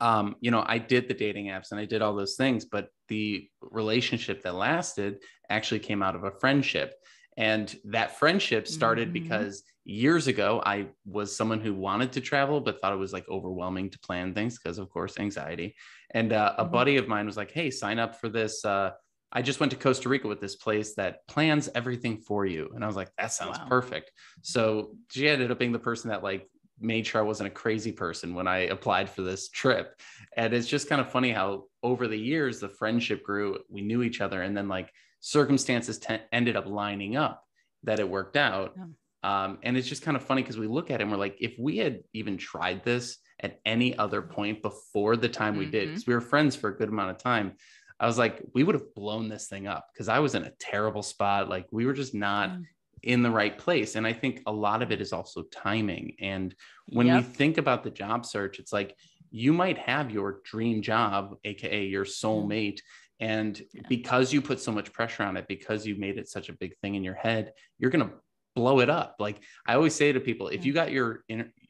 um, you know, I did the dating apps and I did all those things, but the relationship that lasted actually came out of a friendship. And that friendship started mm-hmm. because years ago, I was someone who wanted to travel, but thought it was like overwhelming to plan things because, of course, anxiety. And uh, a mm-hmm. buddy of mine was like, Hey, sign up for this uh, I just went to Costa Rica with this place that plans everything for you. And I was like, that sounds wow. perfect. So she ended up being the person that like made sure I wasn't a crazy person when I applied for this trip. And it's just kind of funny how over the years the friendship grew, we knew each other, and then like circumstances ended up lining up that it worked out. Yeah. Um, and it's just kind of funny because we look at it and we're like, if we had even tried this at any other point before the time mm-hmm. we did, because mm-hmm. we were friends for a good amount of time, I was like, we would have blown this thing up because I was in a terrible spot. Like we were just not mm. in the right place. And I think a lot of it is also timing. And when yep. we think about the job search, it's like you might have your dream job, AKA your soulmate. And yeah. because you put so much pressure on it, because you made it such a big thing in your head, you're going to blow it up. Like I always say to people, if you got your,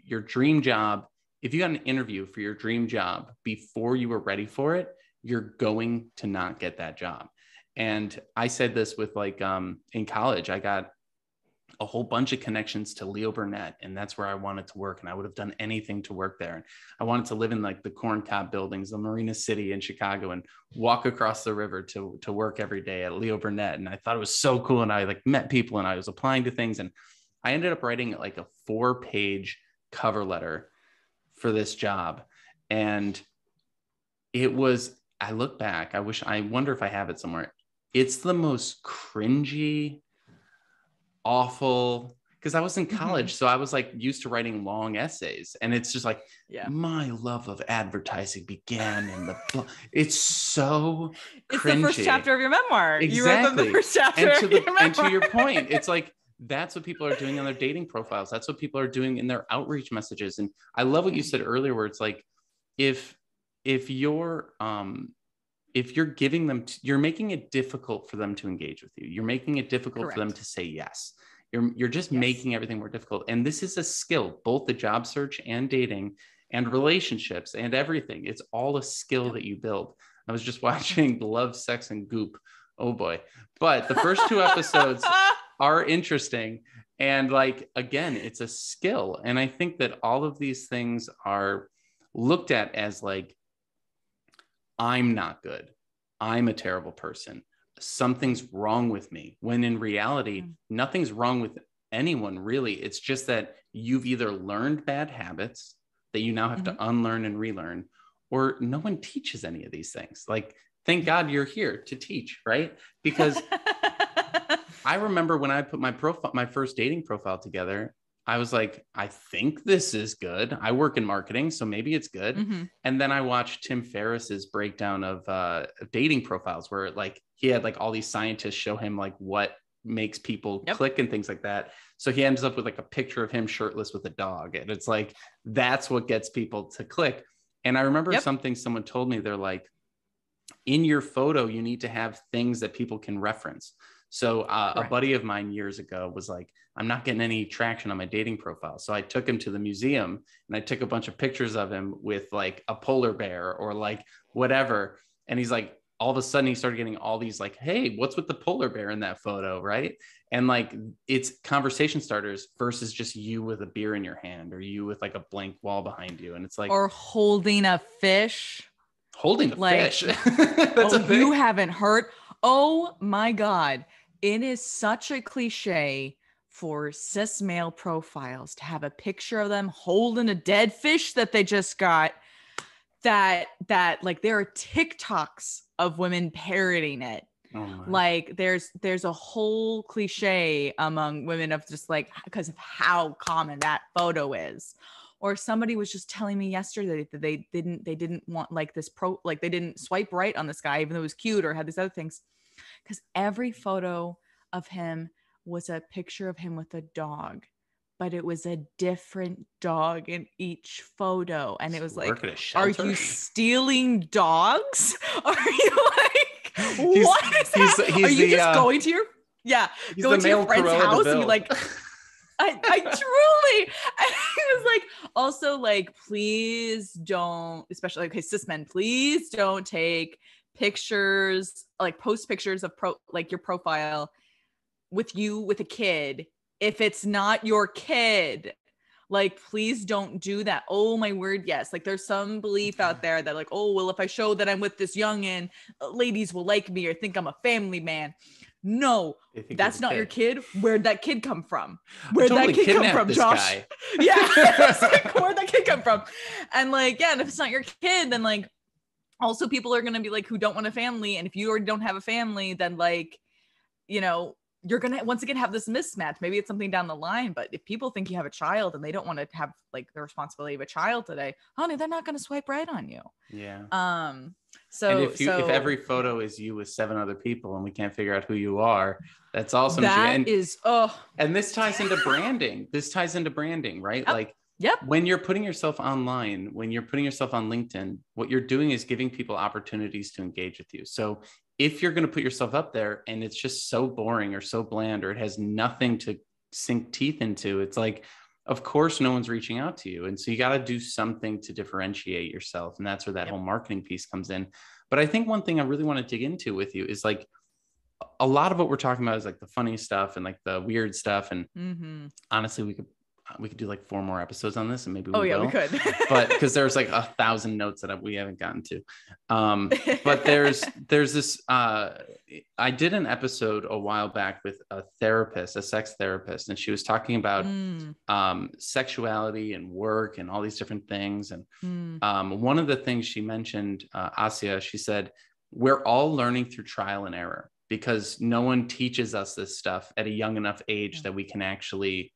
your dream job, if you got an interview for your dream job before you were ready for it, you're going to not get that job. And I said this with like um, in college, I got a whole bunch of connections to Leo Burnett, and that's where I wanted to work. And I would have done anything to work there. And I wanted to live in like the corn cob buildings, the Marina City in Chicago, and walk across the river to to work every day at Leo Burnett. And I thought it was so cool. And I like met people, and I was applying to things, and I ended up writing like a four page cover letter for this job, and it was I look back, I wish, I wonder if I have it somewhere. It's the most cringy, awful, because I was in mm-hmm. college. so I was like used to writing long essays. And it's just like, yeah, my love of advertising began in the, it's so (laughs) It's cringy. the first chapter of your memoir. Exactly. You wrote the first chapter and to, the, and to your point, (laughs) it's like, that's what people are doing on their dating profiles. That's what people are doing in their outreach messages. And I love what you said earlier, where it's like, if if you're um if you're giving them t- you're making it difficult for them to engage with you. You're making it difficult Correct. for them to say yes. You're you're just yes. making everything more difficult. And this is a skill both the job search and dating and relationships and everything. It's all a skill that you build. I was just (laughs) watching love sex and goop. Oh boy. But the first two episodes (laughs) are interesting. And like again it's a skill. And i think that all of these things are looked at as like I'm not good. I'm a terrible person. Something's wrong with me. When in reality, mm. nothing's wrong with anyone really. It's just that you've either learned bad habits that you now have mm-hmm. to unlearn and relearn, or no one teaches any of these things. Like, thank God you're here to teach, right? Because (laughs) I remember when I put my profile, my first dating profile together, I was like, I think this is good. I work in marketing, so maybe it's good. Mm-hmm. And then I watched Tim Ferriss's breakdown of uh, dating profiles, where like he had like all these scientists show him like what makes people yep. click and things like that. So he ends up with like a picture of him shirtless with a dog, and it's like that's what gets people to click. And I remember yep. something someone told me. They're like, in your photo, you need to have things that people can reference. So uh, right. a buddy of mine years ago was like, I'm not getting any traction on my dating profile. So I took him to the museum and I took a bunch of pictures of him with like a polar bear or like whatever. And he's like, all of a sudden he started getting all these like, hey, what's with the polar bear in that photo? Right. And like it's conversation starters versus just you with a beer in your hand or you with like a blank wall behind you. And it's like, or holding a fish. Holding a like, fish. (laughs) That's oh, a you haven't heard. Oh my God. It is such a cliche for cis male profiles to have a picture of them holding a dead fish that they just got that that like there are TikToks of women parroting it. Oh like there's there's a whole cliche among women of just like because of how common that photo is or somebody was just telling me yesterday that they didn't they didn't want like this pro like they didn't swipe right on this guy even though it was cute or had these other things because every photo of him was a picture of him with a dog but it was a different dog in each photo. And it was like are you stealing dogs? (laughs) Are you like (laughs) he's, what is he's, that? He's are you the, just uh, going to your yeah going to your friend's house and you like (laughs) I, I truly I was like also like please don't especially okay cis men please don't take pictures like post pictures of pro like your profile with you with a kid. If it's not your kid like please don't do that. Oh my word yes. Like there's some belief out there that like oh well if i show that i'm with this young and uh, ladies will like me or think i'm a family man. No that's not your kid. where'd that kid come from? (laughs) Where'd totally that kid come from josh? (laughs) yeah (laughs) like, where'd that kid come from? And like yeah and if it's not your kid then like also people are going to be like who don't want a family and if you already don't have a family then like you know you're gonna once again have this mismatch. Maybe it's something down the line but if people think you have a child and they don't want to have like the responsibility of a child today honey they're not gonna swipe right on you. Yeah. Um so and if you so, if every photo is you with seven other people and we can't figure out who you are that's awesome that and, is oh. And this ties into branding. This ties into branding right? Like Yep. When you're putting yourself online, when you're putting yourself on LinkedIn, what you're doing is giving people opportunities to engage with you. So if you're going to put yourself up there and it's just so boring or so bland or it has nothing to sink teeth into, it's like, of course, no one's reaching out to you. And so you got to do something to differentiate yourself. And that's where that yep. whole marketing piece comes in. But I think one thing I really want to dig into with you is like, a lot of what we're talking about is like the funny stuff and like the weird stuff. And mm-hmm. honestly, we could we could do like four more episodes on this and maybe we oh yeah will. we could (laughs) but because there's like a (laughs) thousand notes that we haven't gotten to um but there's (laughs) there's this uh i did an episode a while back with a therapist a sex therapist and she was talking about mm. um sexuality and work and all these different things and mm. um one of the things she mentioned uh, asia she said we're all learning through trial and error because no one teaches us this stuff at a young enough age that we can actually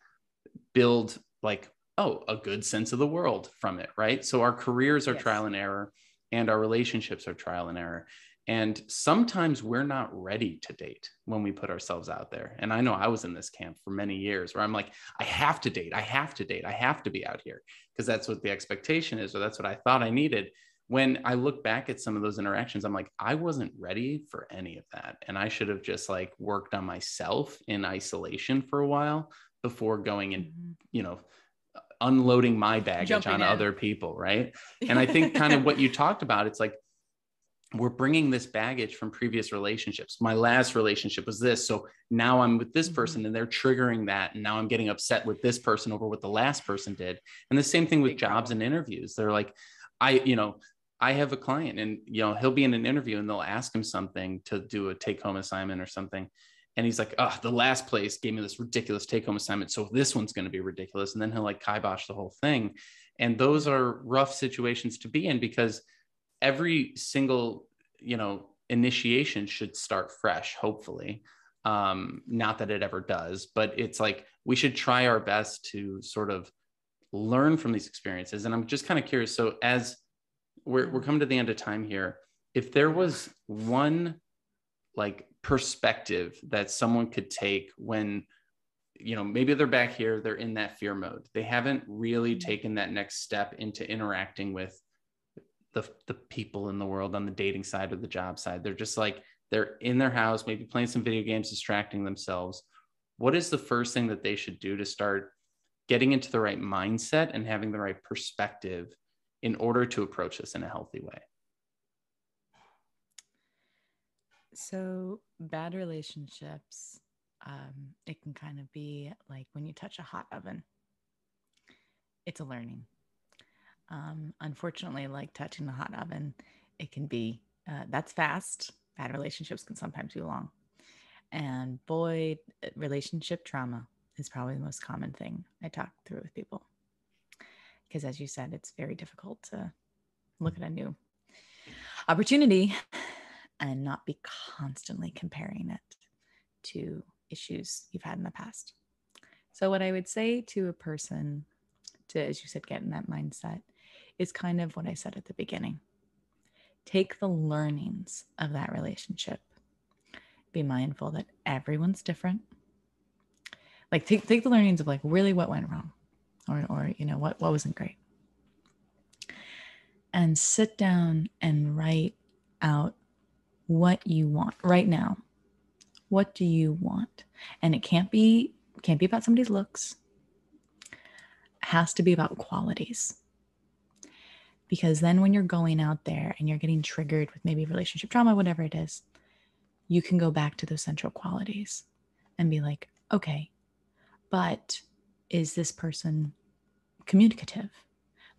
build like oh a good sense of the world from it right? So our careers are yes. trial and error and our relationships are trial and error. And sometimes we're not ready to date when we put ourselves out there. And i know i was in this camp for many years where i'm like i have to date i have to date i have to be out here because that's what the expectation is or that's what i thought i needed. When i look back at some of those interactions i'm like i wasn't ready for any of that. And i should have just like worked on myself in isolation for a while before going and mm-hmm. you know unloading my baggage Jumping on in. other people right (laughs) and i think kind of what you talked about it's like we're bringing this baggage from previous relationships my last relationship was this so now i'm with this mm-hmm. person and they're triggering that and now i'm getting upset with this person over what the last person did and the same thing with jobs and interviews they're like i you know I have a client and you know he'll be in an interview and they'll ask him something to do a take home assignment or something and he's like, oh, the last place gave me this ridiculous take home assignment. So this one's going to be ridiculous. And then he'll like kibosh the whole thing. And those are rough situations to be in because every single, you know, initiation should start fresh, hopefully. Um, not that it ever does, but it's like we should try our best to sort of learn from these experiences. And I'm just kind of curious. So as we're, we're coming to the end of time here, if there was one like perspective that someone could take when you know maybe they're back here they're in that fear mode. They haven't really mm-hmm. taken that next step into interacting with the, the people in the world on the dating side or the job side. They're just like they're in their house maybe playing some video games distracting themselves. What is the first thing that they should do to start getting into the right mindset and having the right perspective in order to approach this in a healthy way So, bad relationships, um, it can kind of be like when you touch a hot oven, it's a learning. Um, unfortunately, like touching the hot oven, it can be uh, that's fast. Bad relationships can sometimes be long. And boy, relationship trauma is probably the most common thing I talk through with people. Because as you said, it's very difficult to look at a new opportunity and not be constantly comparing it to issues you've had in the past. So, what I would say to a person to, as you said, get in that mindset is kind of what I said at the beginning. Take the learnings of that relationship. Be mindful that everyone's different. Like take, take the learnings of like really what went wrong or, or you know, what, what wasn't great. And sit down and write out what you want right now. What do you want? And it can't be can't be about somebody's looks. It has to be about qualities. Because then when you're going out there and you're getting triggered with maybe relationship trauma, whatever it is, you can go back to those central qualities and be like, okay, but is this person communicative?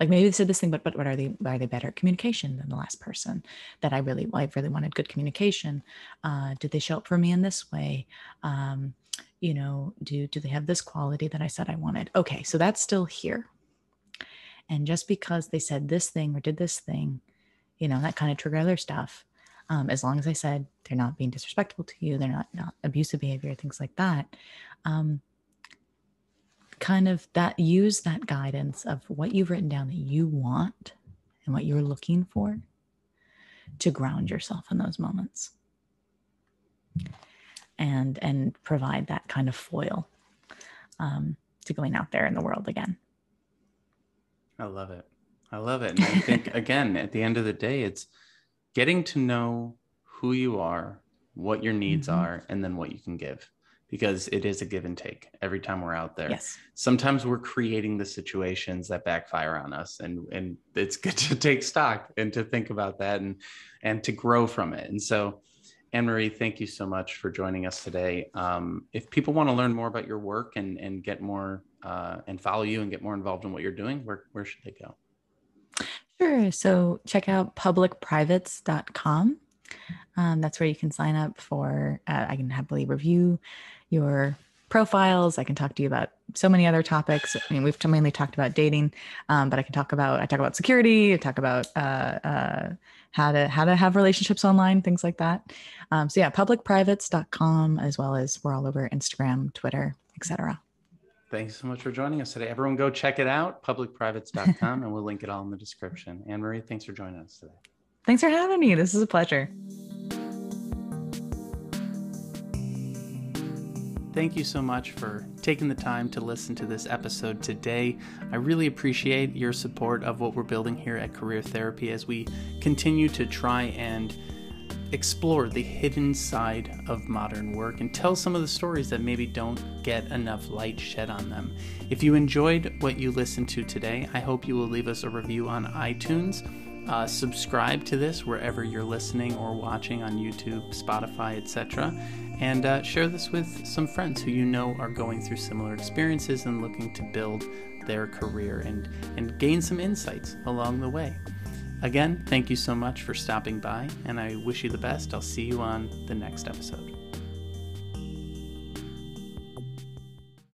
Like maybe they said this thing but but what are they are they better at communication than the last person that i really i really wanted good communication? Uh, did they show up for me in this way? Um, you know do do they have this quality that i said i wanted? Okay so that's still here. And just because they said this thing or did this thing you know that kind of trigger other stuff. Um, as long as i said they're not being disrespectful to you they're not not abusive behavior things like that um, kind of that use that guidance of what you've written down that you want and what you're looking for to ground yourself in those moments. And and provide that kind of foil um, to going out there in the world again. I love it. I love it. And i think (laughs) again at the end of the day it's getting to know who you are what your needs mm-hmm. are and then what you can give because it is a give and take every time we're out there. Yes. Sometimes we're creating the situations that backfire on us and and it's good to take stock and to think about that and and to grow from it. And so Anne Marie, thank you so much for joining us today. Um, if people want to learn more about your work and and get more uh, and follow you and get more involved in what you're doing, where where should they go? Sure. So check out publicprivates.com. Um, that's where you can sign up for. Uh, I can happily review your profiles. I can talk to you about so many other topics. I mean, we've mainly talked about dating, um, but I can talk about I talk about security. I talk about uh, uh, how to how to have relationships online, things like that. Um, so yeah, publicprivates.com as well as we're all over Instagram, Twitter, etc. Thanks so much for joining us today. Everyone, go check it out, publicprivates.com, and we'll link it all in the description. Anne Marie, thanks for joining us today. Thanks for having me. This is a pleasure. Thank you so much for taking the time to listen to this episode today. I really appreciate your support of what we're building here at Career Therapy as we continue to try and explore the hidden side of modern work and tell some of the stories that maybe don't get enough light shed on them. If you enjoyed what you listened to today, I hope you will leave us a review on iTunes. Uh, subscribe to this wherever you're listening or watching on YouTube, Spotify, etc and uh, share this with some friends who you know are going through similar experiences and looking to build their career and, and gain some insights along the way. Again, thank you so much for stopping by, and I wish you the best. I'll see you on the next episode.